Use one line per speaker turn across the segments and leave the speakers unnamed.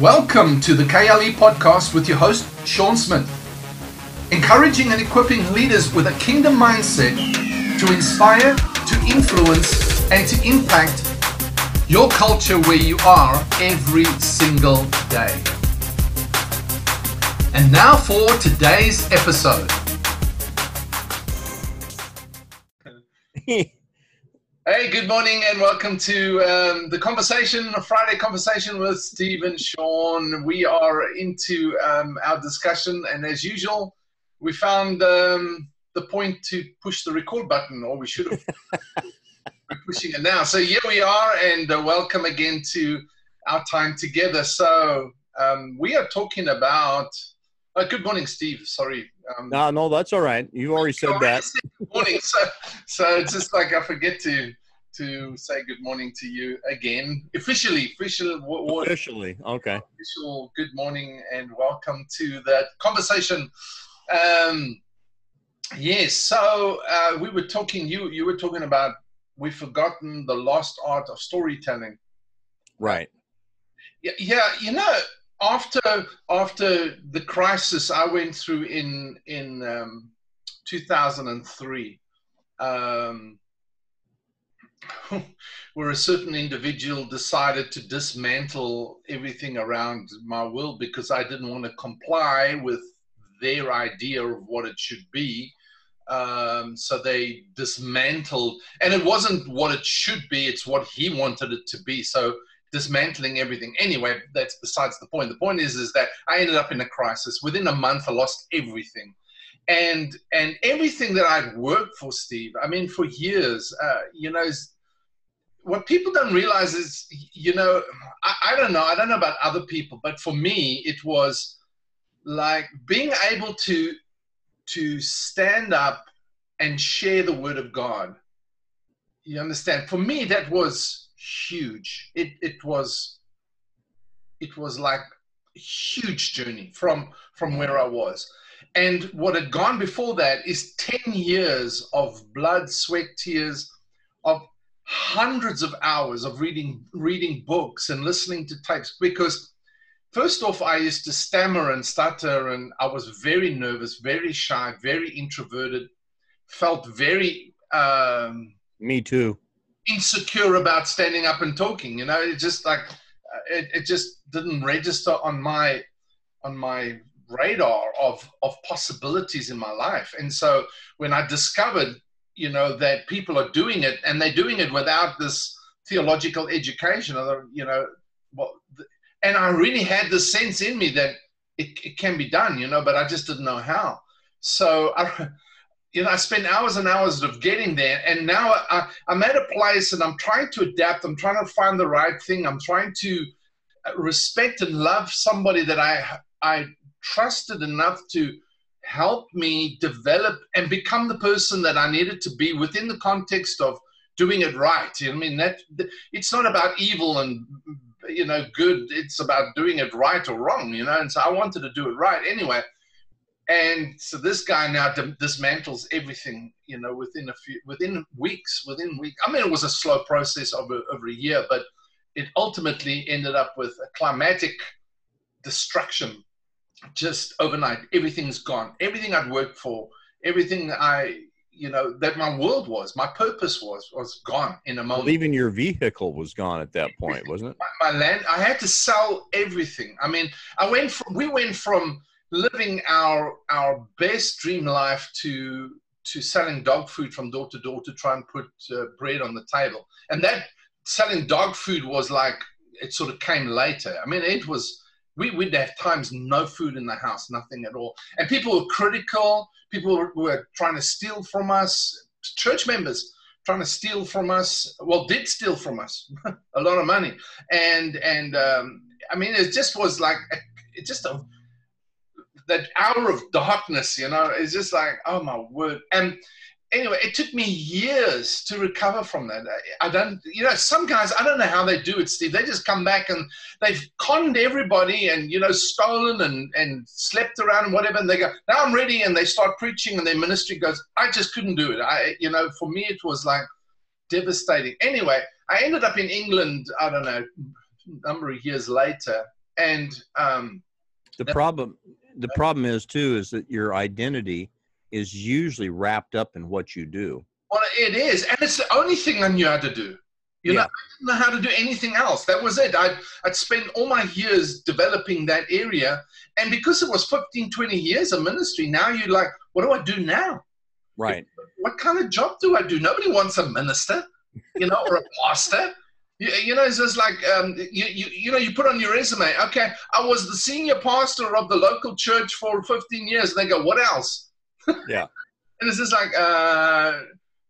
Welcome to the KLE podcast with your host, Sean Smith. Encouraging and equipping leaders with a kingdom mindset to inspire, to influence, and to impact your culture where you are every single day. And now for today's episode. Hey, good morning and welcome to um, the conversation, a Friday conversation with Steve and Sean. We are into um, our discussion, and as usual, we found um, the point to push the record button, or we should have. We're pushing it now. So here we are, and uh, welcome again to our time together. So um, we are talking about. Uh, good morning, Steve. Sorry.
Um, no, no, that's all right. You already said that. Said
good morning. So, so it's just like I forget to to say good morning to you again, officially. Official.
Officially. Okay.
Official. Good morning and welcome to that conversation. Um, yes. So uh, we were talking. You you were talking about we've forgotten the lost art of storytelling.
Right.
Yeah. Yeah. You know after after the crisis I went through in in um, 2003, um, where a certain individual decided to dismantle everything around my will because I didn't want to comply with their idea of what it should be. Um, so they dismantled, and it wasn't what it should be; it's what he wanted it to be. So dismantling everything. Anyway, that's besides the point. The point is, is that I ended up in a crisis. Within a month, I lost everything, and and everything that I'd worked for, Steve. I mean, for years, uh, you know. What people don't realize is, you know, I, I don't know. I don't know about other people, but for me, it was like being able to to stand up and share the word of God. You understand? For me, that was huge. It it was it was like huge journey from from where I was. And what had gone before that is 10 years of blood, sweat, tears, of hundreds of hours of reading reading books and listening to tapes because first off i used to stammer and stutter and i was very nervous very shy very introverted felt very um,
me too
insecure about standing up and talking. You know, it just like uh, it, it just didn't register on my on my radar of of possibilities in my life. And so when I discovered, you know, that people are doing it and they're doing it without this theological education, you know, well, and I really had this sense in me that it, it can be done, you know, but I just didn't know how. So I you know, I spent hours and hours of getting there, and now I, am at a place and I'm trying to adapt. I'm trying to find the right thing. I'm trying to uh, respect and love somebody that I I trusted enough to help me develop and become the person that I needed to be within the context of doing it right. You know, I mean that it's not about evil and you know good. It's about doing it right or wrong. You know, and so I wanted to do it right anyway and so this guy now dismantles everything you know within a few within weeks within weeks i mean it was a slow process over, over a year but it ultimately ended up with a climatic destruction just overnight. Everything's gone. Everything i'd worked for everything i you know that my world was my purpose was was gone in a moment.
Well, even your vehicle was gone at that point wasn't it?
My, my land i had to sell everything. I mean i went from we went from living our our best dream life to to selling dog food from door to door to try and put uh, bread on the table. And that selling dog food was like it sort of came later. I mean it was we we'd have times no food in the house nothing at all. And people were critical. People were, trying to steal from us. Church members trying to steal from us well did steal from us a lot of money. And and um, i mean it just was like it just a that hour of darkness, you know, it's just like, oh my word. And anyway, it took me years to recover from that. I don't, you know, some guys, I don't know how they do it, Steve. They just come back and they've conned everybody and, you know, stolen and, and slept around and whatever. And they go, now I'm ready. And they start preaching and their ministry goes, I just couldn't do it. I, you know, for me, it was like devastating. Anyway, I ended up in England, I don't know, a number of years later and um,
The problem the problem is too is that your identity is usually wrapped up in what you do.
well, it is, and it's the only thing I knew how to do. You know, I didn't know how to do anything else. That was it. I'd, I'd spent all my years developing that area. And because it was 15, 20 years of ministry, now you're like, what do I do now?
Right.
What kind of job do I do? Nobody wants a minister, you know, or a pastor. You, you know, it's just like, um, you, you, you know, you put on your resume, okay, I was the senior pastor of the local church for 15 years. And they go, what else?
Yeah.
And it's just like, uh,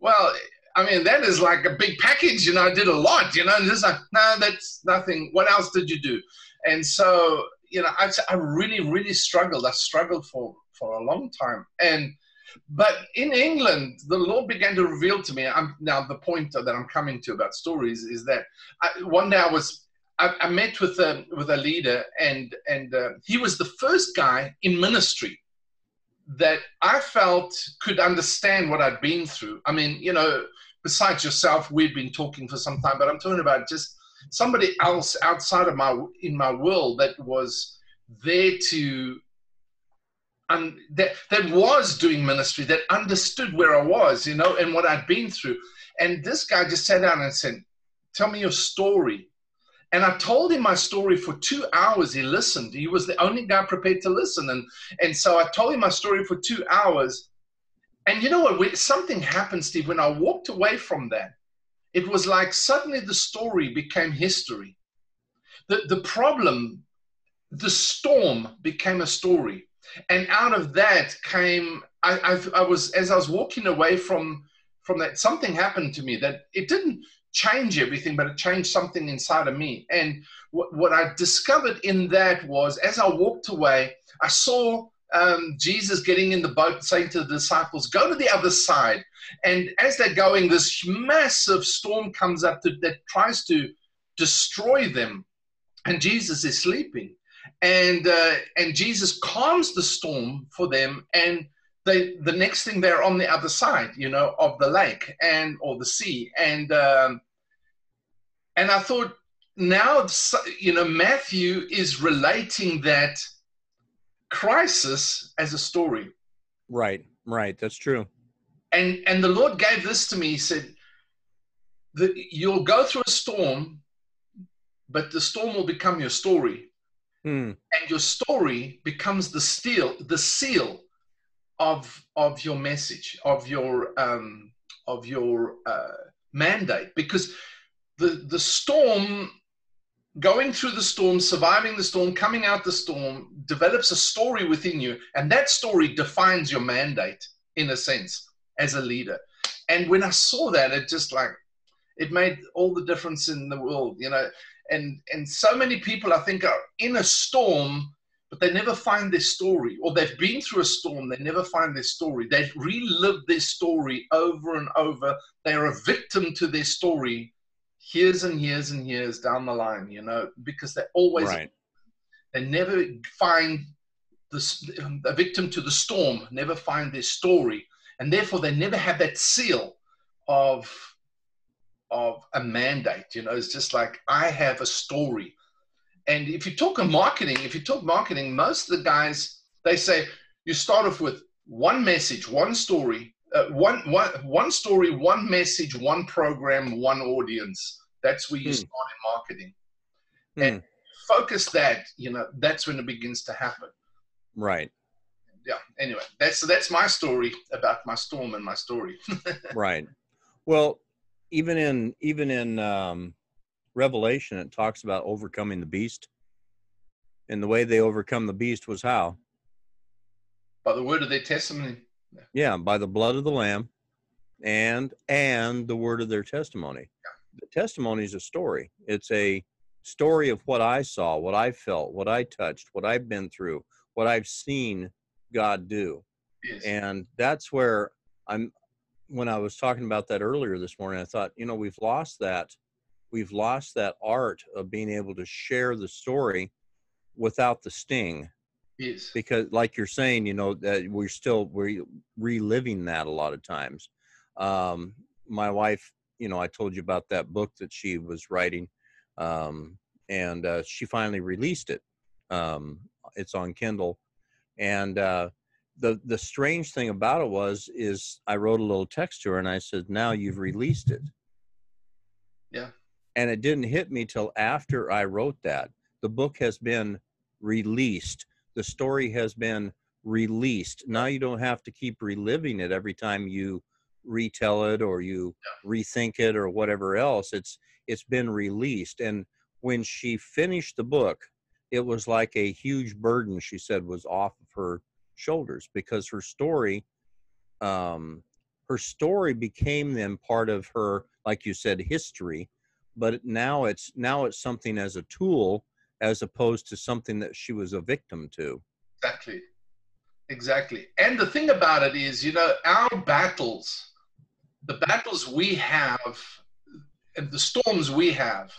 well, I mean, that is like a big package, you know, I did a lot, you know, and it's like, no, that's nothing. What else did you do? And so, you know, I, I really, really struggled. I struggled for, for a long time. And, but in England, the Lord began to reveal to me. I'm now the point that I'm coming to about stories is that I, one day I was I, I met with a with a leader, and and uh, he was the first guy in ministry that I felt could understand what I'd been through. I mean, you know, besides yourself, we've been talking for some time, but I'm talking about just somebody else outside of my in my world that was there to and that that was doing ministry that understood where I was, you know, and what I'd been through. And this guy just sat down and said, "Tell me your story." And I told him my story for two hours. He listened. He was the only guy prepared to listen, and and so I told him my story for two hours. And you know what? When something happened, Steve. When I walked away from that, it was like suddenly the story became history. The the problem, the storm became a story and out of that came I, I, I was as I was walking away from from that something happened to me that it didn't change everything but it changed something inside of me. And what, what I discovered in that was as I walked away I saw um, Jesus getting in the boat saying to the disciples go to the other side. And as they're going this massive storm comes up to, that tries to destroy them. And Jesus is sleeping and uh, and Jesus calms the storm for them, and they the next thing they're on the other side, you know, of the lake and or the sea, and um, and I thought now you know Matthew is relating that crisis as a story,
Right. Right. That's true.
and and the Lord gave this to me. He said that you'll go through a storm, but the storm will become your story.
Hmm.
and your story becomes the steel the seal of of your message of your um of your uh, mandate. Because the the storm going through the storm surviving the storm coming out the storm develops a story within you. And that story defines your mandate in a sense as a leader. And when i saw that it just like it made all the difference in the world you know and and so many people i think are in a storm but they never find their story. Or they've been through a storm they never find their story. They've relived their story over and over. They're a victim to their story years and years and years down the line you know because they're always
Right.
they never find this a victim to the storm never find their story. And therefore they never have that seal of of a mandate you know it's just like i have a story and if you talk of marketing if you talk marketing most of the guys they say you start off with one message one story uh, one, one, one story one message one program one audience that's where you
Hmm.
start in marketing
Hmm.
and focus that you know that's when it begins to happen
Right.
yeah anyway that's that's my story about my storm and my story
Right. Well, even in even in um, Revelation, it talks about overcoming the beast, and the way they overcome the beast was how?
by the word of their testimony
Yeah, by the blood of the lamb, and and the word of their testimony. Yeah. The testimony is a story. It's a story of what I saw, what I felt, what I touched, what I've been through, what I've seen God do.
yes.
and that's where i'm when i was talking about that earlier this morning i thought you know we've lost that we've lost that art of being able to share the story without the sting.
Yes.
Because like you're saying you know that we're still we're reliving that a lot of times. Um my wife you know i told you about that book that she was writing um and uh, she finally released it. Um, it's on Kindle, and uh, the the strange thing about it was is I wrote a little text to her and I said, "Now you've mm-hmm. released it."
Yeah.
And it didn't hit me till after I wrote that. The book has been released. The story has been released. Now you don't have to keep reliving it every time you retell it or you yeah. rethink it or whatever else. It's it's been released. And when she finished the book, it was like a huge burden she said was off of her shoulders because her story um her story became then part of her like you said history but now it's now it's something as a tool as opposed to something that she was a victim to.
Exactly. Exactly. And the thing about it is you know our battles the battles we have and the storms we have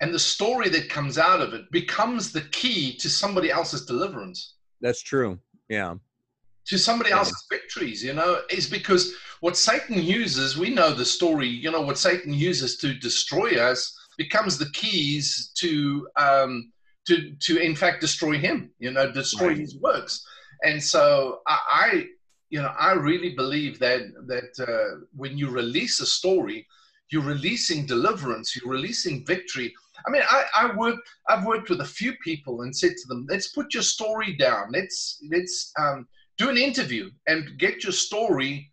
and the story that comes out of it becomes the key to somebody else's deliverance.
That's true yeah.
to somebody else's victories you know? Is because what satan uses we know the story you know what satan uses to destroy us becomes the keys to um to to in fact destroy him you know destroy right. his works. And so I, I you know i really believe that that uh, when you release a story you're releasing deliverance you're releasing victory I mean, I, I work. I've worked with a few people and said to them, "Let's put your story down. Let's let's um, do an interview and get your story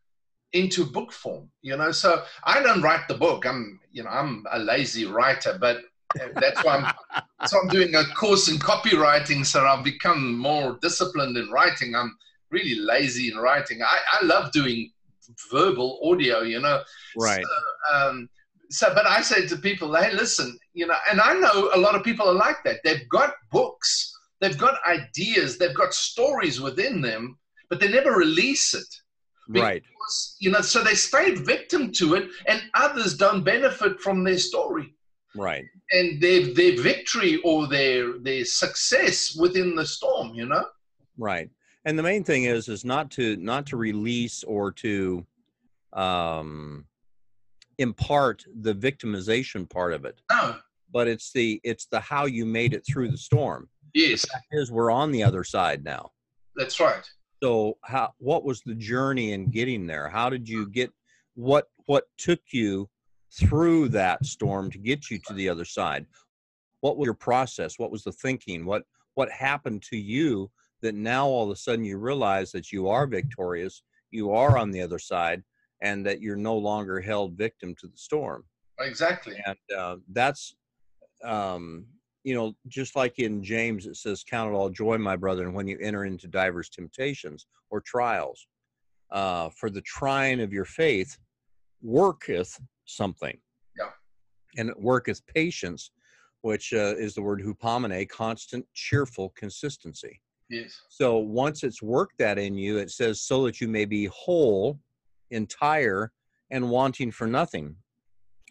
into book form." You know, so I don't write the book. I'm you know I'm a lazy writer, but that's why I'm so I'm doing a course in copywriting. So I've become more disciplined in writing. I'm really lazy in writing. I, I love doing verbal audio. You know,
right.
So, um, so but i say to people hey listen you know and i know a lot of people are like that. They've got books they've got ideas they've got stories within them but they never release it.
Because, right
you know so they stay victim to it and others don't benefit from their story.
Right.
And their their victory or their their success within the storm you know?
Right. And the main thing is is not to not to release or to um impart the victimization part of it.
No.
But it's the it's the how you made it through the storm.
Yes.
Is we're on the other side now.
That's right.
So how what was the journey in getting there? How did you get what what took you through that storm to get you to the other side? What was your process? What was the thinking? What what happened to you that now all of a sudden you realize that you are victorious, you are on the other side, and that you're no longer held victim to the storm.
Exactly.
And uh, that's, um, you know, just like in James, it says, Count it all joy, my brethren, when you enter into divers temptations or trials. Uh, for the trying of your faith worketh something.
Yeah.
And it worketh patience, which uh, is the word hupomene, constant, cheerful consistency.
Yes.
So once it's worked that in you, it says, so that you may be whole entire and wanting for nothing.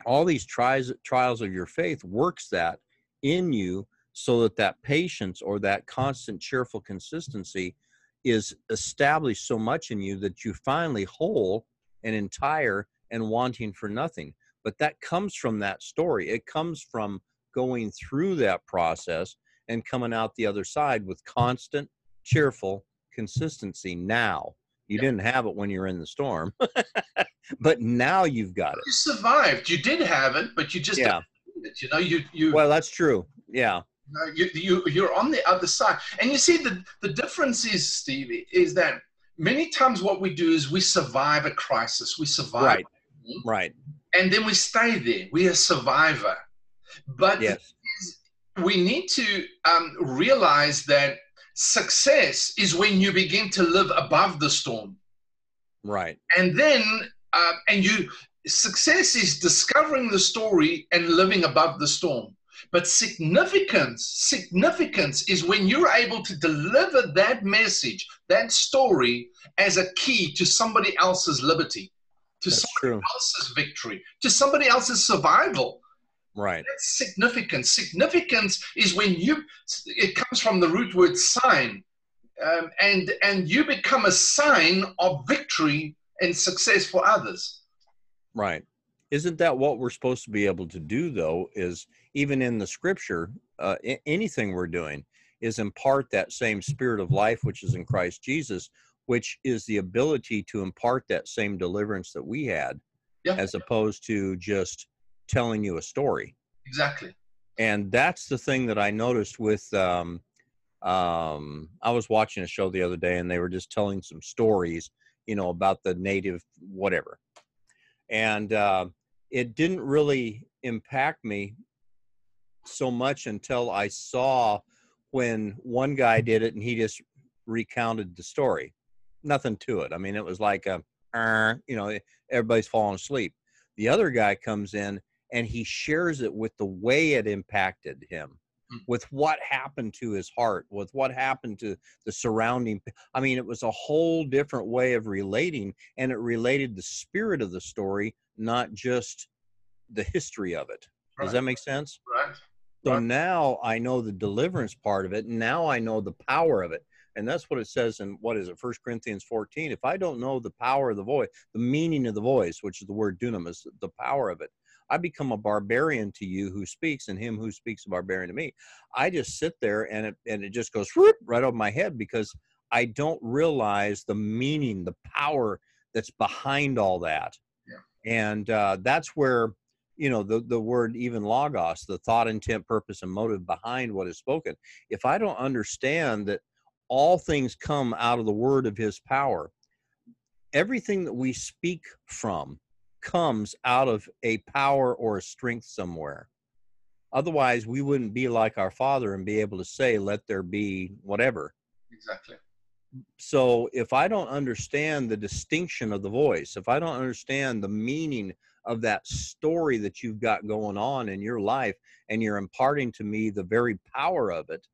All these trials, trials of your faith works that in you so that that patience or that constant cheerful consistency is established so much in you that you finally whole and entire and wanting for nothing. But that comes from that story. It comes from going through that process and coming out the other side with constant, cheerful consistency now. You yeah. didn't have it when you were in the storm, but now you've got it.
You survived. You did have it, but you just
yeah.
It, you know, you you.
Well, that's true. Yeah.
You, you you're on the other side, and you see the the difference is Stevie is that many times what we do is we survive a crisis. We survive.
Right. Right.
And then we stay there. We are a survivor. But
yes.
we need to um, realize that Success is when you begin to live above the storm.
Right.
And then, uh, and you, success is discovering the story and living above the storm. But significance, significance is when you're able to deliver that message, that story, as a key to somebody else's liberty, to
That's
somebody
true.
else's victory, to somebody else's survival.
Right.
That's significance. Significance is when you, it comes from the root word sign, um, and and you become a sign of victory and success for others.
Right. Isn't that what we're supposed to be able to do, though? Is even in the scripture, uh, anything we're doing, is impart that same spirit of life which is in Christ Jesus, which is the ability to impart that same deliverance that we had,
Yeah.
as opposed to just telling you a story.
Exactly.
And that's the thing that I noticed with. Um, um, I was watching a show the other day, and they were just telling some stories, you know, about the native whatever, and uh, it didn't really impact me so much until I saw when one guy did it and he just recounted the story. Nothing to it. I mean, it was like a, "Uh," you know, everybody's falling asleep. The other guy comes in and he shares it with the way it impacted him,
Mm.
with what happened to his heart, with what happened to the surrounding. I mean, it was a whole different way of relating, and it related the spirit of the story, not just the history of it. Does that make sense?
Right.
So
Right.
now I know the deliverance part of it. and Now I know the power of it. And that's what it says in what is it, First Corinthians 14. If I don't know the power of the voice, the meaning of the voice, which is the word dunamis, the power of it, I become a barbarian to you who speaks, and him who speaks a barbarian to me. I just sit there and it and it just goes whoop, right over my head because I don't realize the meaning, the power that's behind all that.
Yeah.
And uh, that's where you know the the word even logos the thought intent purpose and motive behind what is spoken if i don't understand that all things come out of the word of his power everything that we speak from comes out of a power or a strength somewhere otherwise we wouldn't be like our father and be able to say let there be whatever
Exactly.
so if i don't understand the distinction of the voice if i don't understand the meaning of that story that you've got going on in your life and you're imparting to me the very power of it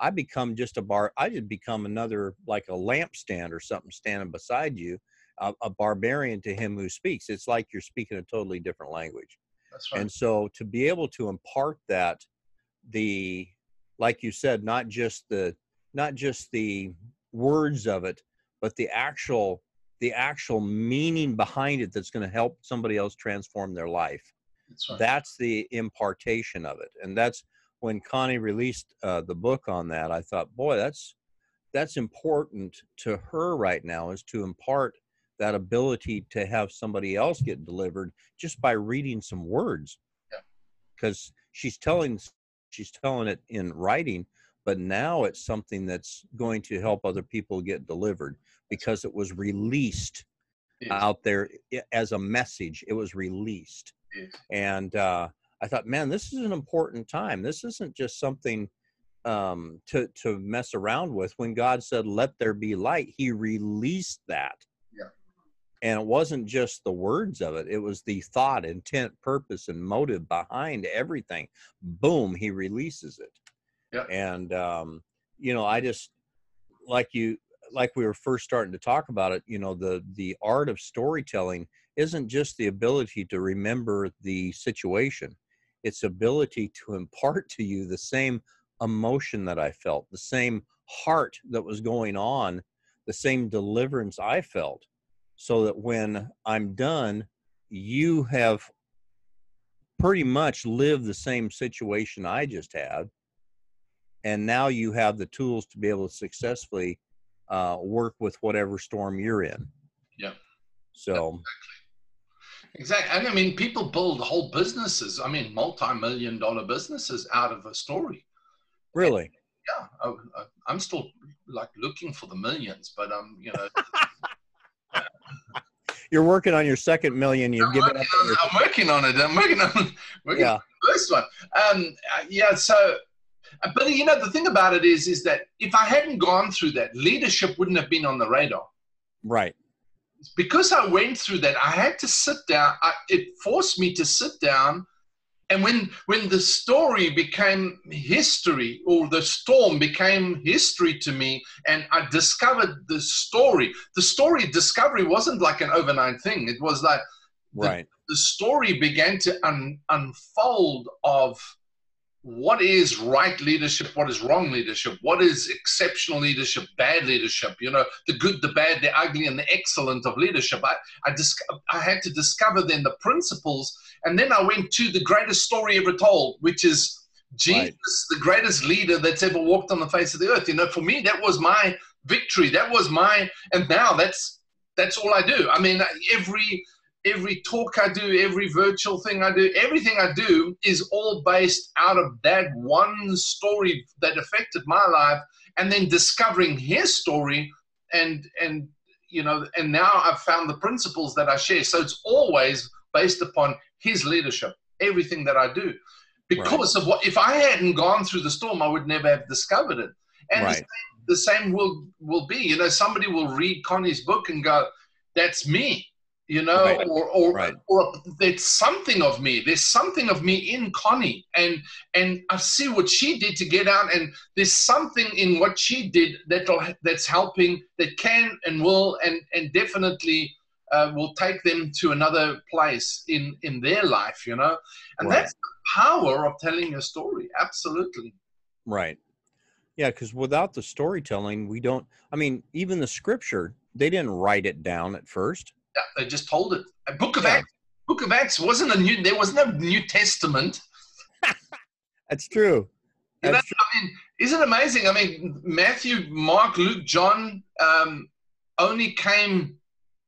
i become just a bar i just become another like a lampstand or something standing beside you a, a barbarian to him who speaks it's like you're speaking a totally different language
That's right.
and so to be able to impart that the like you said not just the not just the words of it but the actual the actual meaning behind it that's going to help somebody else transform their life
That's right.
that's the impartation of it and that's when connie released uh, the book on that i thought boy that's that's important to her right now is to impart that ability to have somebody else get delivered just by reading some words
Yeah.
because she's telling she's telling it in writing but now it's something that's going to help other people get delivered because it was released
Yes.
out there as a message it was released
Yes.
and uh, I thought, man, this is an important time. This isn't just something um, to to mess around with. When God said, "Let there be light," He released that. And it wasn't just the words of it; it was the thought, intent, purpose, and motive behind everything. Boom, He releases it.
Yeah.
And um, you know, I just like you, like we were first starting to talk about it. You know, the the art of storytelling isn't just the ability to remember the situation its ability to impart to you the same emotion that i felt the same heart that was going on the same deliverance i felt so that when i'm done you have pretty much lived the same situation i just had and now you have the tools to be able to successfully uh, work with whatever storm you're in
Yeah.
so
Exactly. And I mean, people build whole businesses. I mean, multi-million dollar businesses out of a story.
really
Yeah. I, I, I'm still like looking for the millions, but I'm, um, you know,
you're working on your second million you've
I'm
given
working,
up on your
I'm working on it. I'm working on, working
yeah
on the first one. Um, uh, yeah. So, uh, but you know, the thing about it is, is that if I hadn't gone through that, leadership wouldn't have been on the radar.
right
because I went through that, I had to sit down. I, it forced me to sit down. And when when the story became history, or the storm became history to me, and I discovered the story, the story discovery wasn't like an overnight thing. It was like
right
the story began to un, unfold of what is right leadership, what is wrong leadership, what is exceptional leadership, bad leadership, you know, the good, the bad, the ugly, and the excellent of leadership. I, I, dis- I had to discover then the principles, and then I went to the greatest story ever told, which is Jesus, right. the greatest leader that's ever walked on the face of the earth. You know, for me, that was my victory. That was my, and now that's that's all I do. I mean, every every talk I do, every virtual thing I do, everything I do is all based out of that one story that affected my life, and then discovering his story, and and you know, and now I've found the principles that I share. So it's always based upon his leadership, everything that I do, because right. of what. If I hadn't gone through the storm, I would never have discovered it. And right. the, same, the same will will be. You know, somebody will read Connie's book and go, "That's me." You know, right. or or, right. or there's something of me. There's something of me in Connie, and and I see what she did to get out, and there's something in what she did that that's helping, that can and will, and and definitely uh, will take them to another place in in their life, you know, and right. that's the power of telling a story. Absolutely.
Right. Yeah, because without the storytelling, we don't. I mean, even the scripture, they didn't write it down at first
yeah, they just told it. A Book of yeah. Acts. Book of Acts wasn't a new. There was no New Testament.
That's true.
That's you know, true. I mean, isn't it amazing? I mean, Matthew, Mark, Luke, John um, only came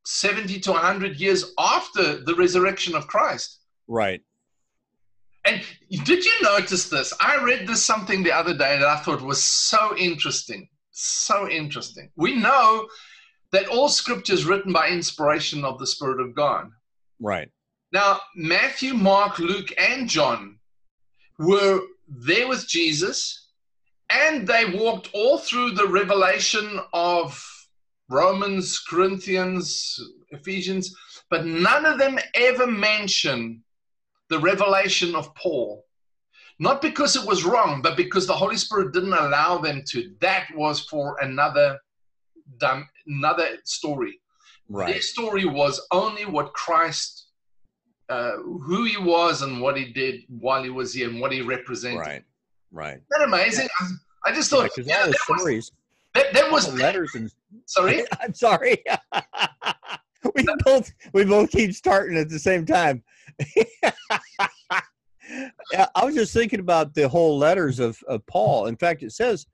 seventy to hundred years after the resurrection of Christ.
Right.
And did you notice this? I read this something the other day that I thought was so interesting. So interesting. We know that all scripture is written by inspiration of the Spirit of God.
Right.
Now, Matthew, Mark, Luke, and John were there with Jesus, and they walked all through the revelation of Romans, Corinthians, Ephesians, but none of them ever mention the revelation of Paul. Not because it was wrong, but because the Holy Spirit didn't allow them to. That was for another another story. Right. Their story was only what Christ, uh, who he was and what he did while he was here and what he represented.
Right. Right.
Isn't that amazing? Yeah. I, I, just thought
yeah, yeah all the stories.
Was, that, that was
letters and
sorry.
I'm sorry. we both we both keep starting at the same time. I was just thinking about the whole letters of, of Paul. In fact, it says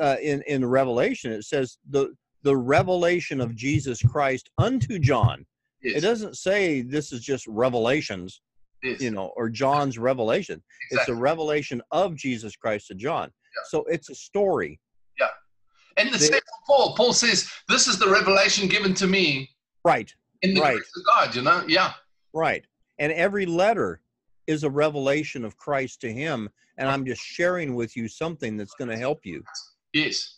uh, in in Revelation, it says the the revelation of Jesus Christ unto John. Yes. It doesn't say this is just revelations, yes. you know, or John's revelation. Exactly. It's a revelation of Jesus Christ to John. Yeah. So it's a story.
Yeah. And the, same Paul. Paul says, This is the revelation given to me.
Right.
In the
right.
grace of God, you know? Yeah.
Right. And every letter is a revelation of Christ to him. And I'm just sharing with you something that's going to help you.
Yes.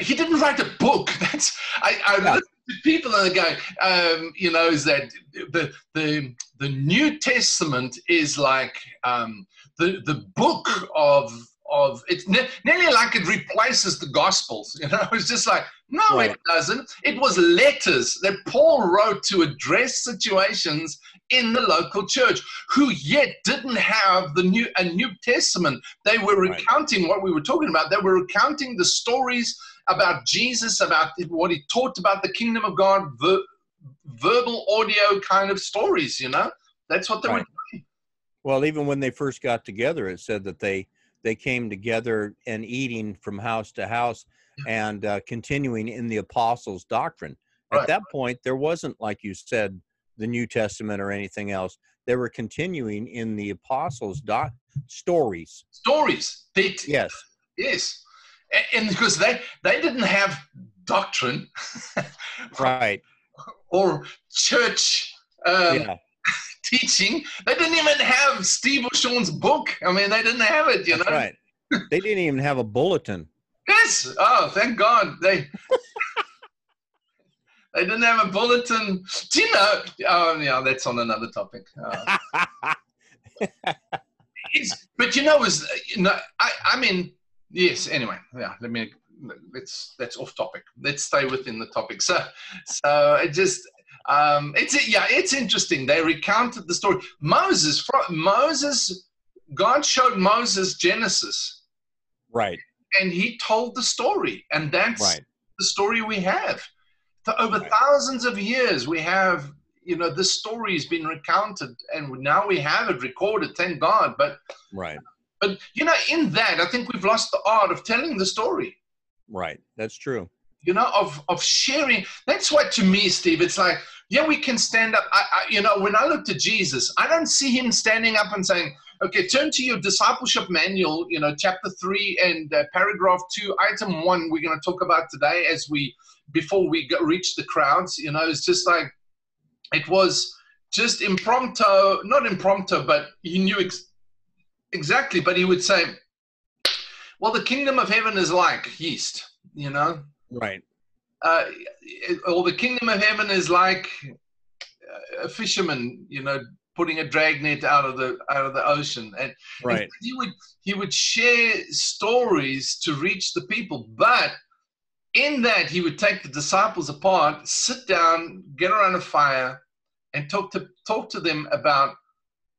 He didn't write a book. That's I, I yeah. listen to people and I go, um, you know, is that the the the New Testament is like um, the the book of of it's ne- nearly like it replaces the Gospels. You know, it's just like no, right. it doesn't. It was letters that Paul wrote to address situations in the local church who yet didn't have the new a New Testament. They were recounting right. what we were talking about. They were recounting the stories about Jesus, about what he taught about the kingdom of God, ver- verbal audio kind of stories, you know? That's what they right. were doing.
Well, even when they first got together, it said that they they came together and eating from house to house and uh, continuing in the apostles' doctrine. At that point, there wasn't, like you said, the New Testament or anything else. They were continuing in the apostles' doc- stories.
Stories. They
yes.
Yes and because they they didn't have doctrine,
right,
or church um, yeah. teaching. They didn't even have Steve and Sean's book. I mean, they didn't have it. You
That's
know,
right? They didn't even have a bulletin.
Yes. Oh, thank God they. they didn't have a bulletin. Do you know? Oh, yeah, that's on another topic. Uh, but you know, is you know, I, I mean, yes anyway yeah let me let's that's off topic. Let's stay within the topic. So so it just um it's yeah it's interesting. They recounted the story. Moses moses god showed moses genesis.
Right.
And he told the story. And that's
right.
the story we have. For over right. thousands of years we have you know this story has been recounted. And now we have it recorded thank god. But
right
But you know, in that, I think we've lost the art of telling the story.
Right. That's true.
You know, of of sharing. That's what to me, Steve. It's like, yeah, we can stand up. I, I, you know, when I look to Jesus, I don't see him standing up and saying, "Okay, turn to your discipleship manual." You know, chapter three and uh, paragraph two, item one. We're going to talk about today as we before we go, reach the crowds. You know, it's just like it was just impromptu, not impromptu, but he knew ex- exactly. But he would say, "Well, the kingdom of heaven is like yeast." You know,
Right.
uh, or the kingdom of heaven is like a fisherman, you know, putting a dragnet out of the out of the ocean, and
Right.
he would he would share stories to reach the people, but in that he would take the disciples apart, sit down, get around a fire, and talk to talk to them about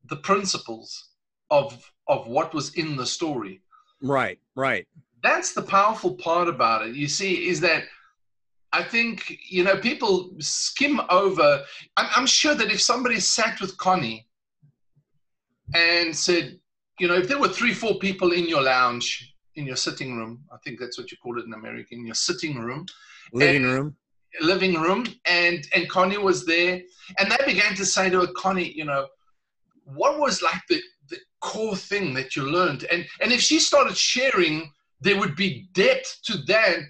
the principles of of what was in the story
Right. Right.
that's the powerful part about it you see is that i think you know people skim over i'm, I'm sure that if somebody sat with connie and said you know if there were three four people in your lounge in your sitting room i think that's what you call it in america in your sitting room
Living
And-
room.
living room and and connie was there and they began to say to her connie you know what was like the, the core thing that you learned and and if she started sharing there would be depth to that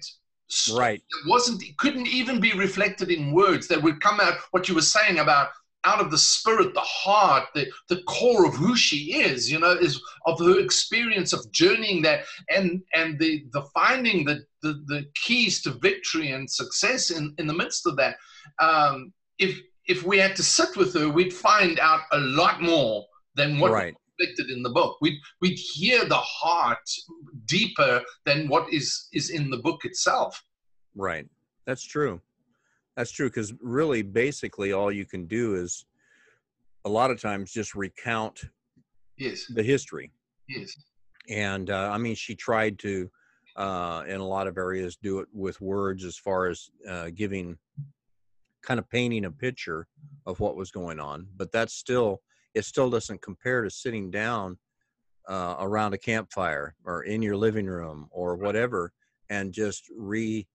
Right.
that wasn't it couldn't even be reflected in words that would come out what you were saying about out of the spirit the heart the the core of who she is you know is of her experience of journeying that and and the the finding the the, the keys to victory and success in in the midst of that um if if we had to sit with her we'd find out a lot more than what
Right.
Reflected in the book we'd we'd hear the heart deeper than what is is in the book itself
Right. That's true. That's true because really, basically, all you can do is a lot of times just recount
yes
the history.
yes
And uh, I mean, she tried to, uh, in a lot of areas, do it with words as far as uh, giving kind of painting a picture of what was going on. But that's still, it still doesn't compare to sitting down uh, around a campfire or in your living room or whatever and just re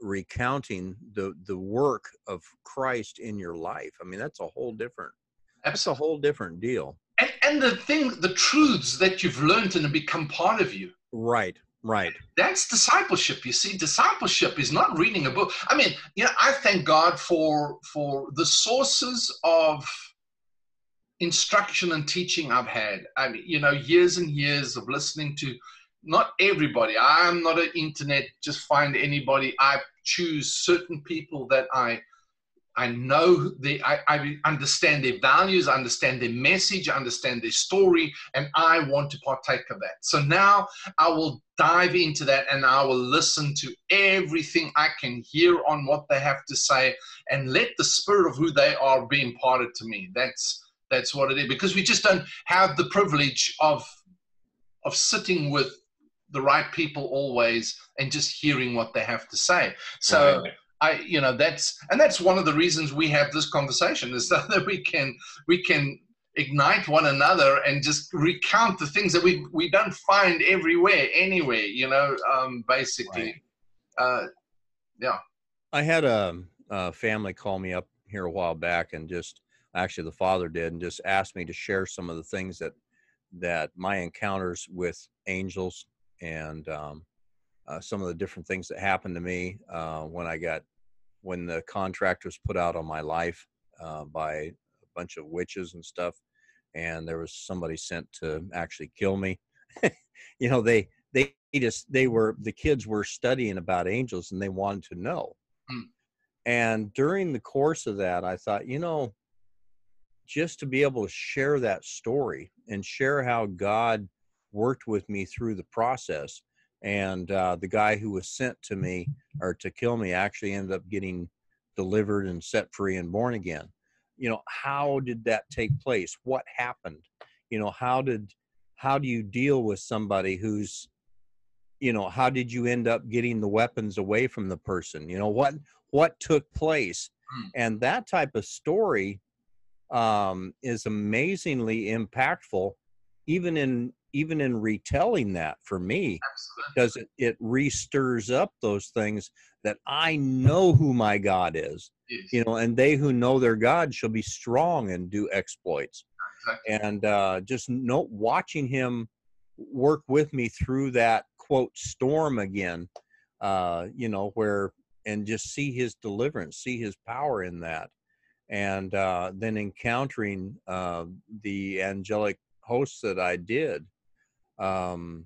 recounting the the work of Christ in your life. I mean, that's a whole different that's a whole different deal.
and, and the thing the truths that you've learned and have become part of you
Right, right.
that's discipleship you see discipleship is not reading a book i mean you know i thank god for for the sources of instruction and teaching i've had i mean you know years and years of listening to not everybody i'm not an internet just find anybody i choose certain people that i I know the I, I understand their values, I understand their message, I understand their story, and I want to partake of that. So now I will dive into that and I will listen to everything I can hear on what they have to say and let the spirit of who they are be imparted to me. That's that's what it is because we just don't have the privilege of of sitting with the right people always and just hearing what they have to say. So
Right.
I, you know, that's and that's one of the reasons we have this conversation is so that we can we can ignite one another and just recount the things that we we don't find everywhere anywhere. You know, um, basically, uh, yeah.
I had a, a family call me up here a while back and just actually the father did and just asked me to share some of the things that that my encounters with angels and um, uh, some of the different things that happened to me uh, when I got when the contract was put out on my life uh, by a bunch of witches and stuff, and there was somebody sent to actually kill me. you know, they they just they were the kids were studying about angels and they wanted to know.
Mm.
And during the course of that, I thought, you know, just to be able to share that story and share how God worked with me through the process. And uh, the guy who was sent to me or to kill me actually ended up getting delivered and set free and born again. You know, how did that take place? What happened? You know, how did how do you deal with somebody who's you know how did you end up getting the weapons away from the person you know what what took place
Hmm.
and that type of story um, is amazingly impactful even in even in retelling that for me
Absolutely.
because it, it re-stirs up those things that i know who my god is
Yes.
you know and they who know their god shall be strong and do exploits
Exactly.
and uh, just no watching him work with me through that quote storm again uh, you know where and just see his deliverance see his power in that and uh, then encountering uh, the angelic hosts that i did um,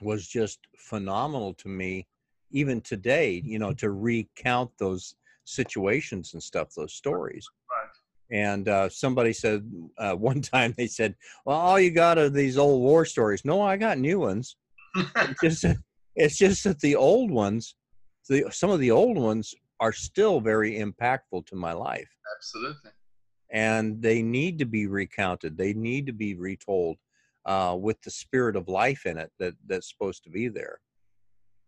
was just phenomenal to me even today you know to recount those situations and stuff those stories.
Right.
and uh, somebody said uh, one time they said well all you got are these old war stories. No i got new ones. It's just that- it's just that the old ones the some of the old ones are still very impactful to my life
Absolutely.
and they need to be recounted they need to be retold uh, with the spirit of life in it that that's supposed to be there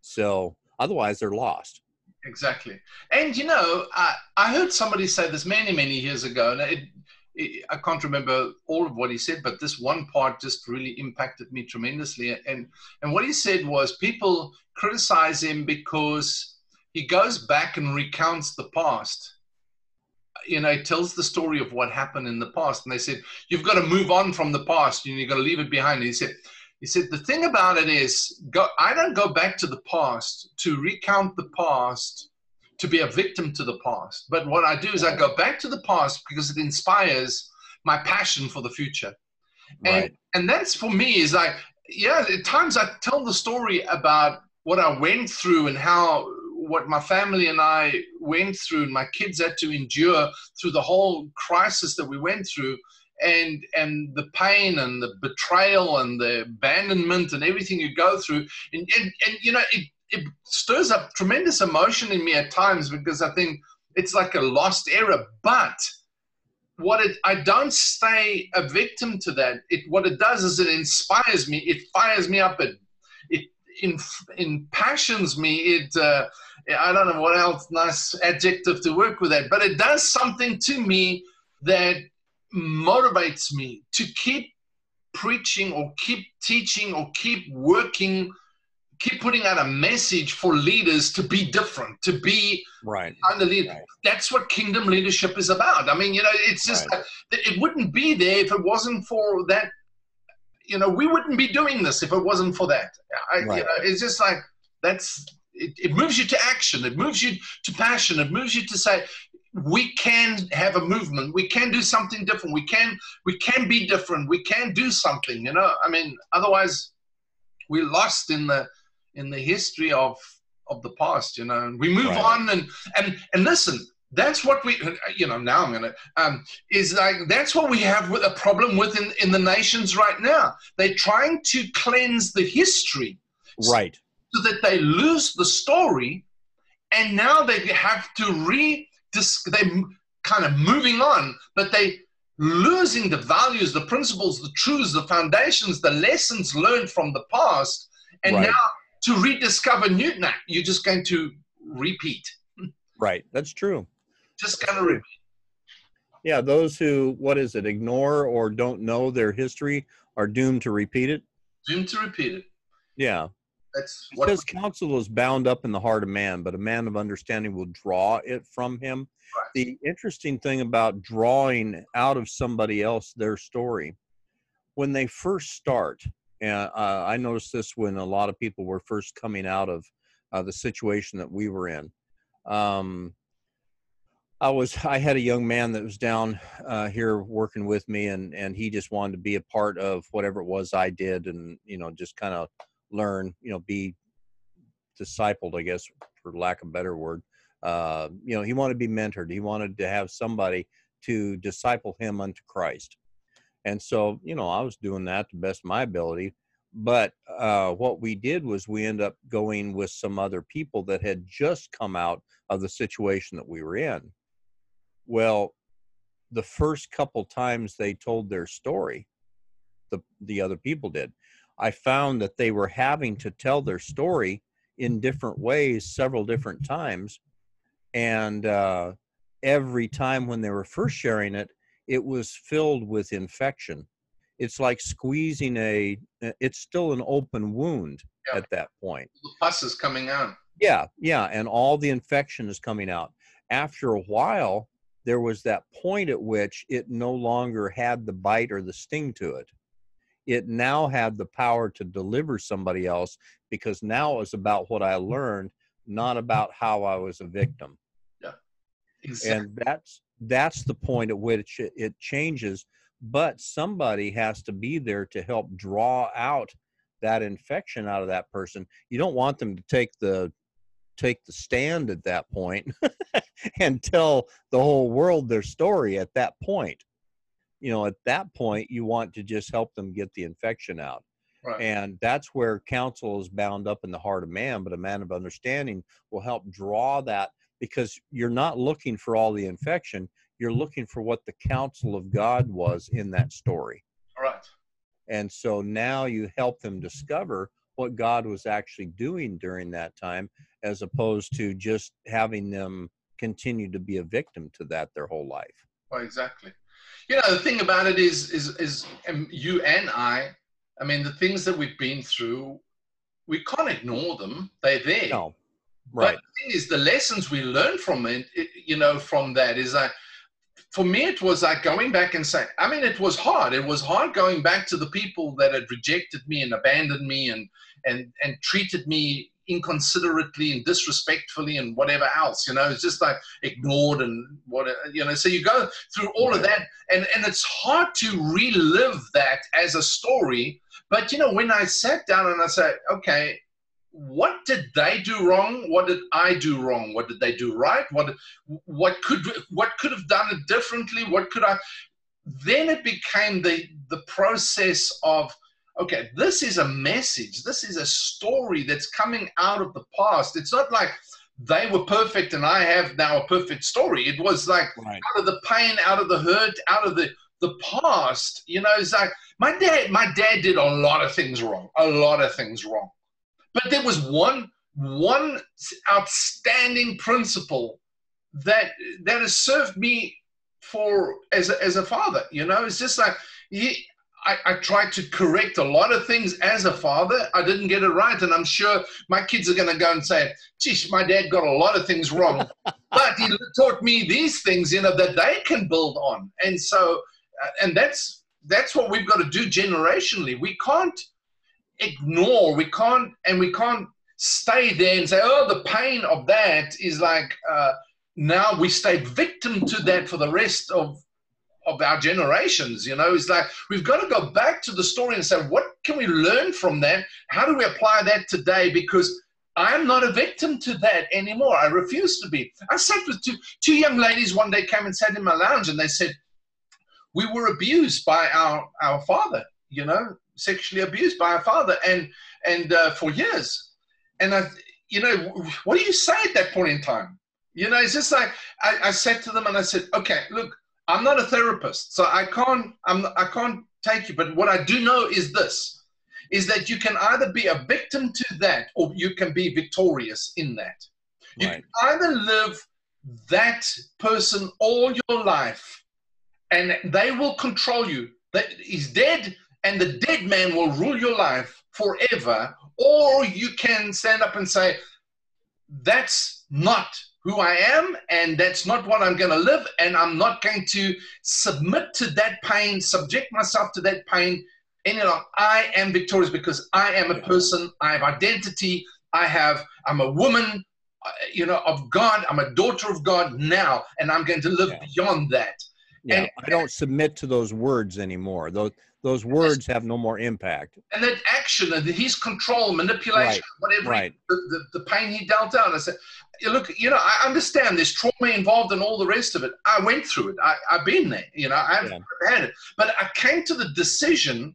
so otherwise they're lost
Exactly. And you know, I, I heard somebody say this many, many years ago, and it, it, I can't remember all of what he said, but this one part just really impacted me tremendously. And and what he said was people criticize him because he goes back and recounts the past. You know, he tells the story of what happened in the past, and they said you've got to move on from the past, and you've got to leave it behind. And he said. He said, the thing about it is, go, I don't go back to the past to recount the past to be a victim to the past. But what I do is I go back to the past because it inspires my passion for the future. And, and that's for me is like, yeah, at times I tell the story about what I went through and how what my family and I went through and my kids had to endure through the whole crisis that we went through and and the pain and the betrayal and the abandonment and everything you go through and and, and you know it, it stirs up tremendous emotion in me at times because I think it's like a lost era but what it I don't stay a victim to that. It what it does is it inspires me it fires me up it it in impassions me it uh, I don't know what else nice adjective to work with that but it does something to me that motivates me to keep preaching or keep teaching or keep working keep putting out a message for leaders to be different to be
right
of leader
Right.
that's what kingdom leadership is about i mean you know it's just
Right.
it wouldn't be there if it wasn't for that you know we wouldn't be doing this if it wasn't for that I, you know it's just like that's it, it moves you to action. It moves you to passion. It moves you to say we can have a movement. We can do something different. We can we can be different. We can do something you know? I mean otherwise we're lost in the in the history of of the past you know? And we move
Right.
on and and and listen that's what we you know now i'm gonna um is like that's what we have with a problem with in, in the nations right now. They're trying to cleanse the history.
Right
so that they lose the story and now they have to re they kind of moving on but they losing the values the principles the truths the foundations the lessons learned from the past and
Right.
now to rediscover newton you're just going to repeat.
Right that's true.
Just going to repeat.
Yeah those who what is it ignore or don't know their history are doomed to repeat it?
Doomed to repeat it.
Yeah
that's what
says counsel is bound up in the heart of man, but a man of understanding will draw it from him.
Right.
The interesting thing about drawing out of somebody else their story, when they first start, and uh, I noticed this when a lot of people were first coming out of uh, the situation that we were in. Um, I was I had a young man that was down uh, here working with me, and and he just wanted to be a part of whatever it was I did, and you know just kind of learn, you know, be discipled, I guess, for lack of a better word. Uh, you know, he wanted to be mentored. He wanted to have somebody to disciple him unto Christ. And so, you know, I was doing that to best of my ability. But uh, what we did was we end up going with some other people that had just come out of the situation that we were in. Well, the first couple times they told their story, the the other people did. I found that they were having to tell their story in different ways several different times. And uh, every time when they were first sharing it, it was filled with infection. it's like squeezing a it's still an open wound
Yeah.
at that point
The pus is coming out.
yeah yeah and all the infection is coming out after a while there was that point at which it no longer had the bite or the sting to it it now had the power to deliver somebody else because now it was about what i mm-hmm. learned not about how i was a victim.
Yeah, Exactly.
and that's that's the point at which it, it changes but somebody has to be there to help draw out that infection out of that person. You don't want them to take the take the stand at that point and tell the whole world their story at that point you know at that point you want to just help them get the infection out
right.
and that's where counsel is bound up in the heart of man but a man of understanding will help draw that because you're not looking for all the infection you're mm-hmm. looking for what the counsel of god was in that story
right.
and so now you help them discover what god was actually doing during that time as opposed to just having them continue to be a victim to that their whole life
Well, exactly. You know, the thing about it is, is, is um, you and I. I mean, the things that we've been through, we can't ignore them. They're there.
no
But
right
the thing is, the lessons we learn from it, it, you know, from that is like, for me, it was like going back and saying, I mean, it was hard. It was hard going back to the people that had rejected me and abandoned me and and and treated me inconsiderately and disrespectfully and whatever else. You know, it's just like ignored and what you know. So you go through all of that, and and it's hard to relive that as a story. But you know, when I sat down and I said, okay, what did they do wrong? What did I do wrong? What did they do right? What what could what could have done it differently? What could I? Then it became the the process of okay, this is a message. This is a story that's coming out of the past. It's not like they were perfect and I have now a perfect story. It was like
right
out of the pain, out of the hurt, out of the the past. You know, it's like my dad. My dad did a lot of things wrong. A lot of things wrong. But there was one one outstanding principle that that has served me for as a, as a father. You know, it's just like he. I, I tried to correct a lot of things as a father. I didn't get it right, and I'm sure my kids are going to go and say, "Geez, my dad got a lot of things wrong." but he taught me these things, you know, that they can build on. And so, uh, and that's that's what we've got to do generationally. We can't ignore, we can't, and we can't stay there and say, "Oh, the pain of that is like." Uh, now we stay victim to that for the rest of of our generations. You know, it's like we've got to go back to the story and say, what can we learn from that? How do we apply that today? Because I'm not a victim to that anymore. I refuse to be. I sat with two, two young ladies one day came and sat in my lounge and they said, we were abused by our, our father, you know, sexually abused by our father and, and uh, for years. And I, you know, what do you say at that point in time? You know, it's just like, I, I said to them and I said, okay, look, I'm not a therapist, so I can't, I'm, I can't take you. But what I do know is this, is that you can either be a victim to that or you can be victorious in that. You
right
can either live that person all your life and they will control you. That is dead and the dead man will rule your life forever. Or you can stand up and say, that's not who I am, and that's not what I'm going to live, and I'm not going to submit to that pain, subject myself to that pain any longer. I am victorious because I am a person, I have identity, I have, I'm a woman, uh, you know, of God, I'm a daughter of God now, and I'm going to live
Yeah.
beyond that.
yeah
and-
i don't submit to those words anymore those those words have no more impact
And that action and his control, manipulation,
Right,
whatever,
right.
the, the, the pain he dealt out. I said, "Yeah, look, you know, I understand there's trauma involved and all the rest of it. I went through it. I, I've been there, you know, I've
Yeah.
had it. But I came to the decision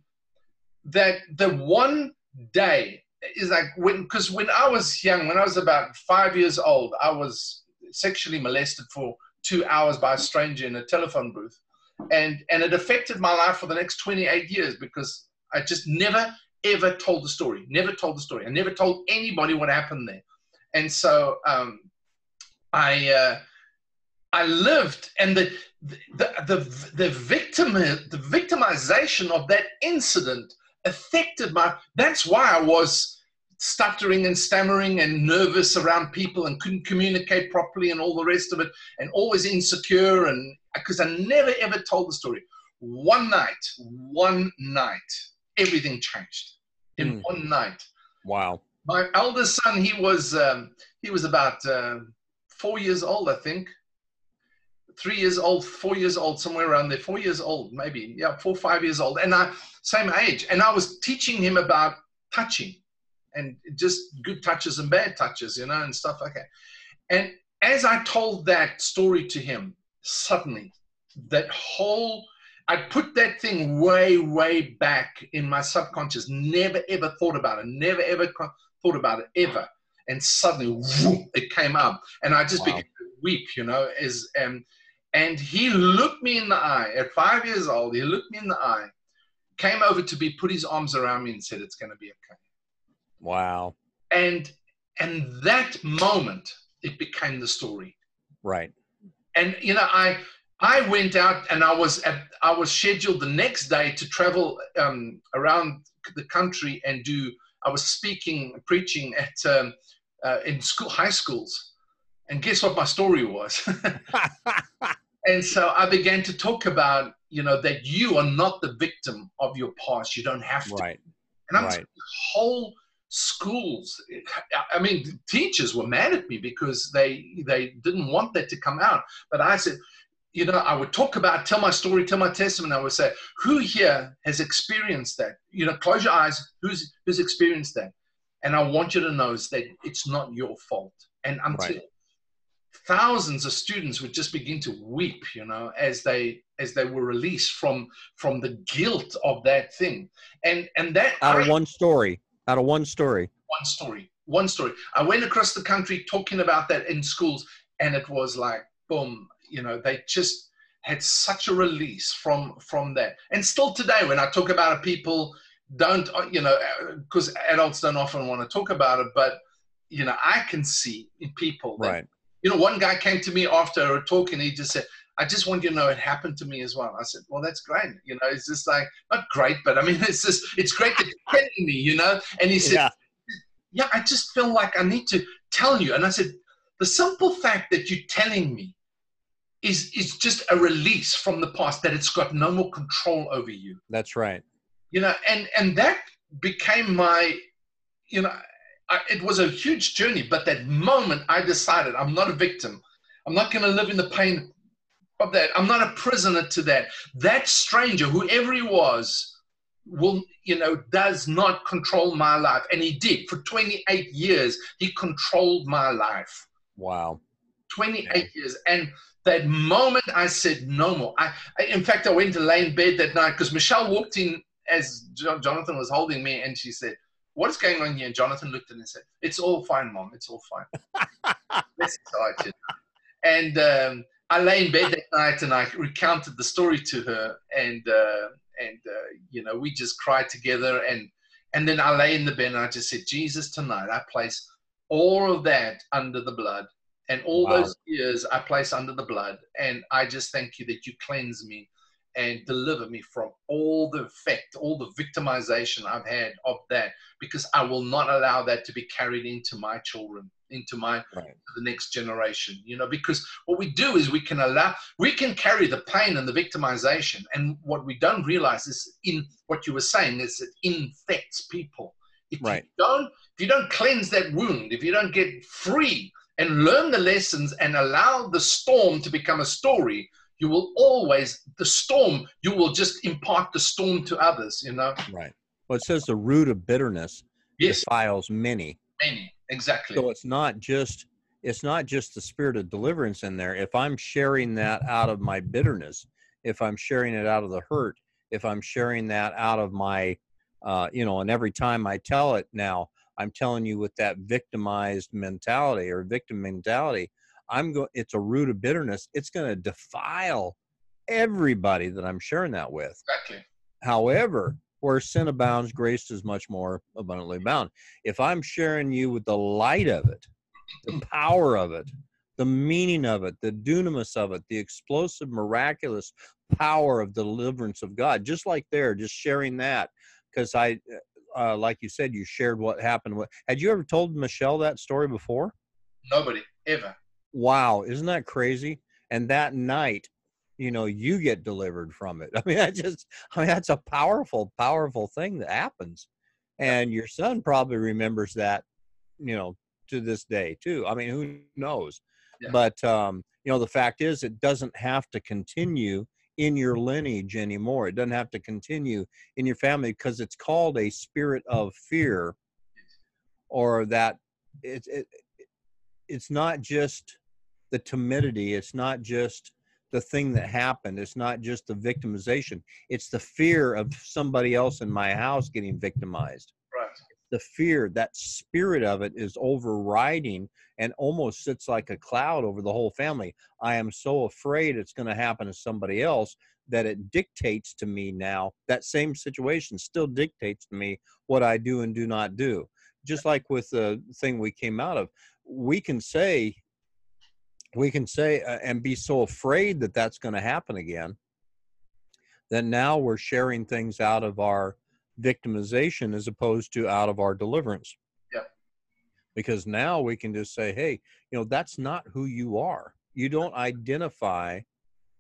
that the one day is like when, because when I was young, when I was about five years old, I was sexually molested for two hours by a stranger in a telephone booth. And, and it affected my life for the next 28 years because I just never, ever told the story. Never told the story. I never told anybody what happened there. And so um, I, uh, I lived, and the the the, the victim the victimization of that incident affected my. That's why I was stuttering and stammering and nervous around people and couldn't communicate properly and all the rest of it, and always insecure and because I never ever told the story. One night, one night, everything changed in mm. one night.
Wow.
My eldest son, he was um, he was about uh, four years old, I think. Three years old, four years old, somewhere around there. Four years old, maybe. Yeah, four, five years old, and I same age. And I was teaching him about touching, and just good touches and bad touches, you know, and stuff like that. And as I told that story to him, suddenly that whole I put that thing way, way back in my subconscious. Never ever thought about it. Never ever thought about it ever. And suddenly, whoop, it came up, and I just wow. began to weep. You know, as um, and he looked me in the eye at five years old. He looked me in the eye, came over to me, put his arms around me, and said, "It's going to be okay."
Wow.
And and that moment, it became the story.
Right.
And you know, I I went out and I was at, I was scheduled the next day to travel um, around the country and do. I was speaking, preaching at um, uh, in school, high schools, and guess what my story was? and so I began to talk about, you know, that you are not the victim of your past. You don't have to.
Right.
And I'm
right.
whole schools i mean teachers were mad at me because they they didn't want that to come out but i said you know i would talk about tell my story tell my testimony i would say who here has experienced that you know close your eyes who's who's experienced that and i want you to know is that it's not your fault and until right. thousands of students would just begin to weep you know as they as they were released from from the guilt of that thing and and that
out of I, one story out of one story.
One story. One story. I went across the country talking about that in schools, and it was like, boom, you know, they just had such a release from from that. And still today, when I talk about it, people don't, uh, you know, because adults don't often want to talk about it, but you know, I can see in people that,
right.
you know, one guy came to me after a talk and he just said, I just want you to know it happened to me as well. I said, well, that's great. You know, it's just like, not great, but I mean, it's just, it's great that you're telling me, you know? And he said, yeah. yeah, I just feel like I need to tell you. And I said, the simple fact that you're telling me is, is just a release from the past that it's got no more control over you.
That's right.
You know, and, and that became my, you know, I, it was a huge journey, but that moment I decided I'm not a victim. I'm not going to live in the pain of that. I'm not a prisoner to that. That stranger, whoever he was, will, you know, does not control my life. And he did. For 28 years, he controlled my life.
Wow.
28 yeah. years. And that moment I said no more. I, I, in fact, I went to lay in bed that night because Michelle walked in as Jonathan was holding me and she said, what is going on here? And Jonathan looked at me and said, it's all fine, mom. It's all fine. Let's start And, um, I lay in bed that night and I recounted the story to her, and uh, and uh, you know we just cried together, and and then I lay in the bed and I just said, Jesus, tonight I place all of that under the blood, and all wow. those years I place under the blood, and I just thank you that you cleanse me and deliver me from all the effect, all the victimization I've had of that, because I will not allow that to be carried into my children into my right. the next generation you know because what we do is we can allow we can carry the pain and the victimization and what we don't realize is in what you were saying is it infects people if right. you don't if you don't cleanse that wound if you don't get free and learn the lessons and allow the storm to become a story. You will always the storm you will just impart the storm to others you know?
Right. Well it says the root of bitterness yes. defiles many.
Many exactly.
So it's not just it's not just the spirit of deliverance in there. If i'm sharing that out of my bitterness if i'm sharing it out of the hurt if i'm sharing that out of my uh, you know and every time i tell it now i'm telling you with that victimized mentality or victim mentality i'm going it's a root of bitterness it's going to defile everybody that i'm sharing that with
exactly
however where sin abounds, grace is much more abundantly bound. If I'm sharing you with the light of it, the mm. power of it, the meaning of it, the dunamis of it, the explosive, miraculous power of deliverance of God. Just like there, just sharing that, because I, uh, uh, like you said, you shared what happened. Had you ever told Michelle that story before?
Nobody ever.
Wow, isn't that crazy? And that night, you know, you get delivered from it. I mean, that just, I mean, that's a powerful, powerful thing that happens. And your son probably remembers that, you know, to this day too. I mean, who knows? Yeah. But um, you know, the fact is, it doesn't have to continue in your lineage anymore. It doesn't have to continue in your family because it's called a spirit of fear, or that it's it, it's not just the timidity. It's not just the thing that happened. It's not just the victimization. It's the fear of somebody else in my house getting victimized the fear, that spirit of it is overriding and almost sits like a cloud over the whole family. I am so afraid it's going to happen to somebody else that it dictates to me now. That same situation still dictates to me what I do and do not do. Just like with the thing we came out of, we can say, we can say uh, and be so afraid that that's going to happen again that now we're sharing things out of our victimization as opposed to out of our deliverance.
Yeah.
Because now we can just say, hey, you know, that's not who you are. You don't identify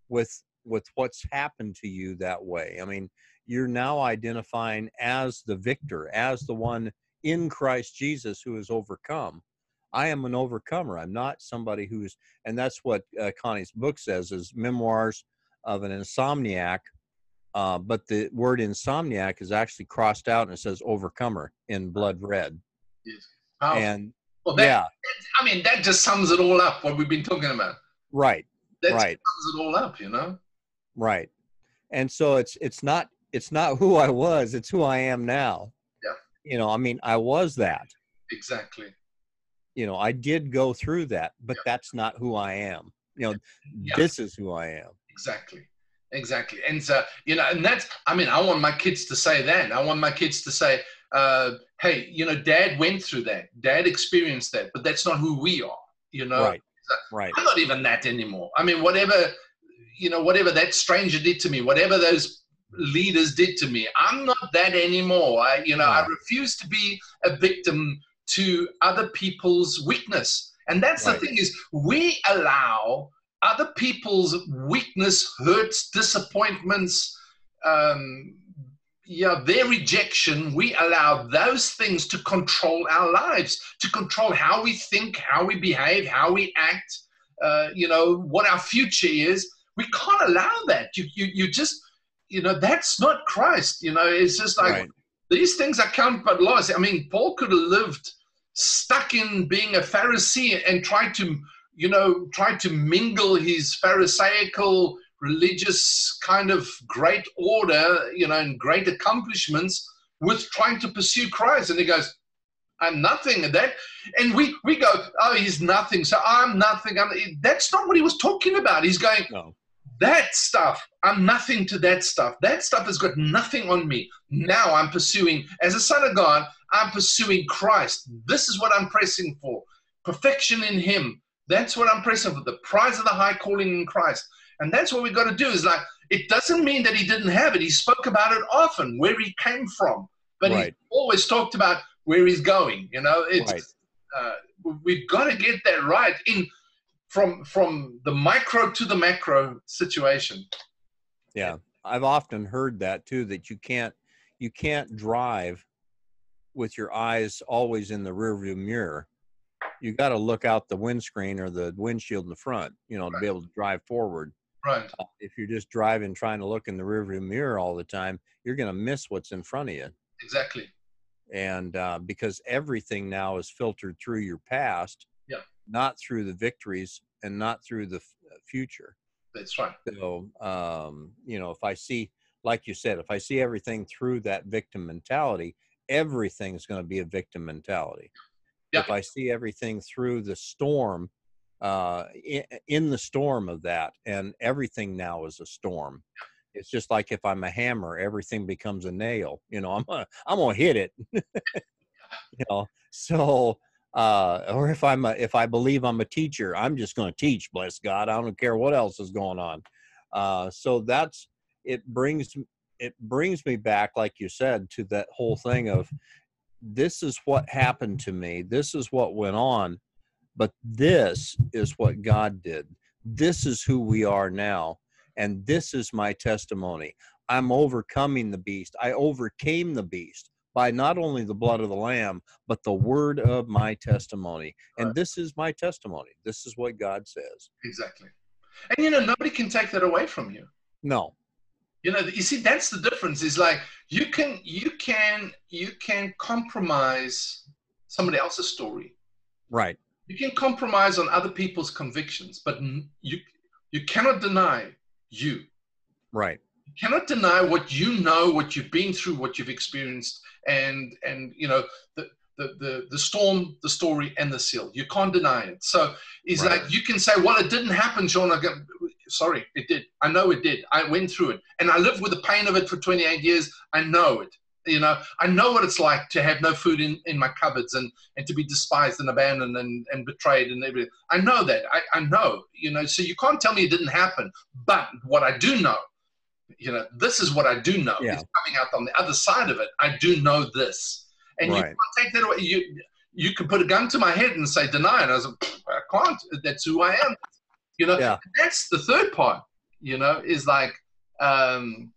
with with what's happened to you that way. I mean, you're now identifying as the victor, as the one in Christ Jesus who has overcome. I am an overcomer. I'm not somebody who's, and that's what uh, Connie's book says is memoirs of an insomniac uh, but the word insomniac is actually crossed out and it says overcomer in blood red.
Yes.
And
well, that, yeah, I mean that just sums it all up. What we've been talking about.
Right.
That
right.
sums it all up. You know.
Right. And so it's it's not it's not who I was. It's who I am now.
Yeah.
You know, I mean, I was that.
Exactly.
You know, I did go through that, but yeah. that's not who I am. You know, yeah. this is who I am.
Exactly exactly. And so you know and that's i mean i want my kids to say that. I want my kids to say uh, hey you know dad went through that. Dad experienced that. But that's not who we are you know?
Right. Right.
I'm not even that anymore. I mean whatever you know whatever that stranger did to me whatever those leaders did to me i'm not that anymore. I you know i refuse to be a victim to other people's weakness. And that's right. the thing is we allow other people's weakness, hurts, disappointments, um, yeah, their rejection, we allow those things to control our lives, to control how we think, how we behave, how we act, uh, you know, what our future is. We can't allow that. You, you, you just, you know, that's not Christ. You know, it's just like right. these things are count but loss. I mean, Paul could have lived stuck in being a Pharisee and tried to you know, tried to mingle his Pharisaical religious kind of great order, you know, and great accomplishments with trying to pursue Christ. And he goes, I'm nothing at that. And we, we go, oh, he's nothing. So I'm nothing. I'm, that's not what he was talking about. He's going, no. that stuff, I'm nothing to that stuff. That stuff has got nothing on me. Now I'm pursuing, as a son of God, I'm pursuing Christ. This is what I'm pressing for perfection in him that's what I'm pressing for the prize of the high calling in Christ. And that's what we've got to do is like, it doesn't mean that he didn't have it. He spoke about it often, where he came from, but right. he always talked about where he's going. You know, it's, right. uh, we've got to get that right in from from the micro to the macro situation.
Yeah, I've often heard that too. That you can't you can't drive with your eyes always in the rearview mirror you got to look out the windscreen or the windshield in the front, you know, right. to be able to drive forward.
Right.
Uh, if you're just driving, trying to look in the rearview mirror all the time, you're going to miss what's in front of you.
Exactly.
And uh, because everything now is filtered through your past,
yeah,
not through the victories and not through the f- uh, future.
That's right.
So, um, you know, if I see, like you said, if I see everything through that victim mentality, everything's going to be a victim mentality yeah. If I see everything through the storm, uh, in, in the storm of that, and everything now is a storm. It's just like if I'm a hammer, everything becomes a nail. You know, I'm gonna, I'm gonna hit it. you know, so uh, or if I'm a, if I believe I'm a teacher, I'm just going to teach. Bless God, I don't care what else is going on. Uh, so that's it brings it brings me back, like you said, to that whole thing of this is what happened to me, this is what went on, but this is what God did. This is who we are now, and this is my testimony. I'm overcoming the beast. I overcame the beast by not only the blood of the lamb but the word of my testimony. And this is my testimony. This is what god says.
Exactly. And you know nobody can take that away from you.
No
you know you see that's the difference is like you can you can you can compromise somebody else's story
right
you can compromise on other people's convictions but you you cannot deny you
right
you cannot deny what you know what you've been through what you've experienced and and you know the the, the, the storm, the story, and the seal. You can't deny it. So it's right. like you can say, well, it didn't happen, Sean. Sorry, it did. I know it did. I went through it. And I lived with the pain of it for 28 years. I know it. You know, I know what it's like to have no food in, in my cupboards and, and to be despised and abandoned and, and betrayed and everything. I know that. I, I know, you know, so you can't tell me it didn't happen. But what I do know you know, this is what I do know. Yeah. It's coming out on the other side of it. I do know this. And right. you can't take that away. You, you can put a gun to my head and say, deny it. I was like, I can't. That's who I am. You know, yeah. that's the third part, you know, is like um,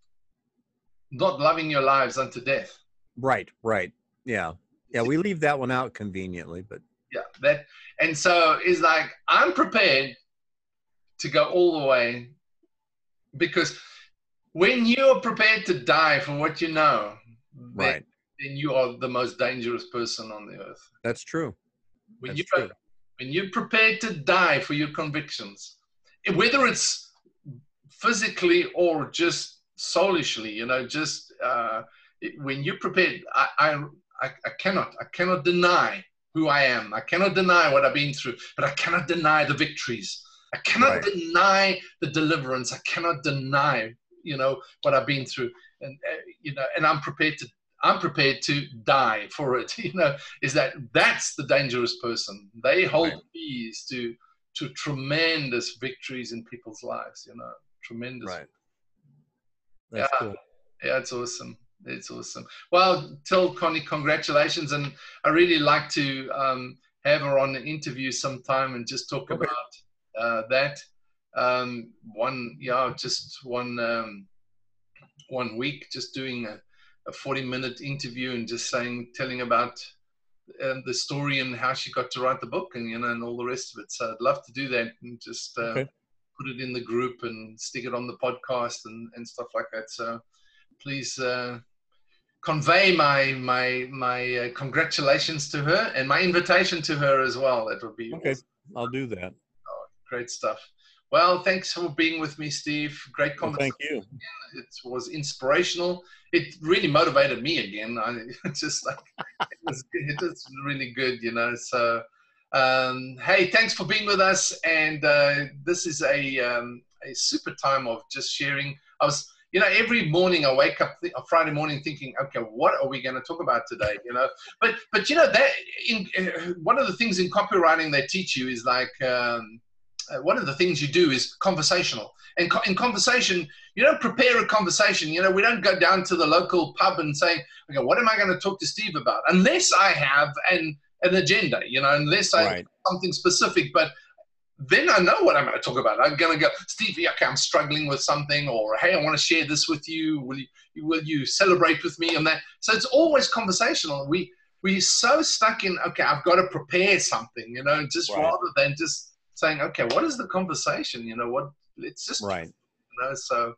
not loving your lives unto death.
Right, right. Yeah. Yeah, we leave that one out conveniently, but
yeah, that and so it's like I'm prepared to go all the way because when you're prepared to die for what you know,
right,
then, you are the most dangerous person on the earth.
That's true.
When you true. When you're prepared to die for your convictions, whether it's physically or just soulishly, you know, just uh, when you're prepared, I, I, I cannot, I cannot deny who I am. I cannot deny what I've been through, but I cannot deny the victories. I cannot right. deny the deliverance. I cannot deny you know what I've been through, and uh, you know, and I'm prepared to I'm prepared to die for it. You know, is that that's the dangerous person. They hold right. keys to to tremendous victories in people's lives. You know, tremendous.
Right.
That's yeah, cool. yeah, it's awesome. It's awesome. Well, tell Connie congratulations, and I really like to um, have her on an interview sometime and just talk okay. about uh, that um, one yeah just one um, one week just doing a, a 40 minute interview and just saying telling about um, the story and how she got to write the book and you know and all the rest of it. So i'd love to do that and just uh, okay. put it in the group and stick it on the podcast and, and stuff like that. So please uh, convey my my my uh, congratulations to her and my invitation to her as well. That would be
okay. awesome. i'll do that.
Oh, great stuff well, thanks for being with me, Steve. Great conversation.
Well, thank you.
It was inspirational. It really motivated me again. I just like it was, it was really good, you know. So, um, hey, thanks for being with us. And uh, this is a um, a super time of just sharing. I was, you know, every morning I wake up th- Friday morning thinking, okay, what are we going to talk about today? You know, but but you know that in uh, one of the things in copywriting they teach you is like. Um, uh, one of the things you do is conversational. And co- in conversation, you don't prepare a conversation. You know, we don't go down to the local pub and say, okay, what am I going to talk to Steve about? Unless I have an, an agenda, you know, unless I right. something specific. But then I know what I'm going to talk about. I'm going to go, Steve, okay, I'm struggling with something, or hey, I want to share this with you. Will you will you celebrate with me on that? So it's always conversational. We we're so stuck in okay, I've got to prepare something, you know, just right. rather than just saying, okay, what is the conversation? You know, what it's just
right.
You know, so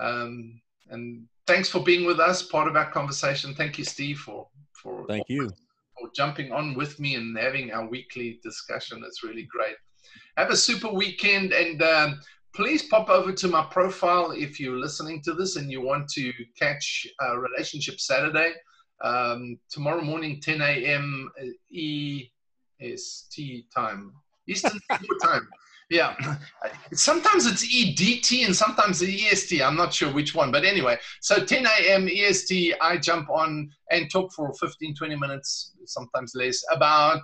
um, and thanks for being with us, part of our conversation. Thank you, Steve, for for
thank you
for jumping on with me and having our weekly discussion. It's really great. Have a super weekend and. Um, please pop over to my profile if you're listening to this and you want to catch uh, Relationship Saturday. Um, tomorrow morning, 10 a.m. EST time. Eastern Standard Time. Yeah. Sometimes it's EDT and sometimes EST. I'm not sure which one. But anyway, so 10 a.m. EST, I jump on and talk for 15, 20 minutes, sometimes less, about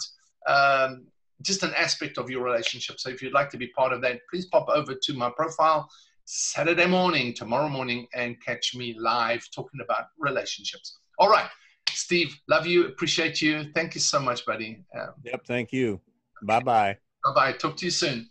um, just an aspect of your relationship. So if you'd like to be part of that, please pop over to my profile Saturday morning, tomorrow morning, and catch me live talking about relationships. All right. Steve, love you, appreciate you. Thank you so much, buddy.
Um, yep, thank you. Bye bye.
Bye bye. Talk to you soon.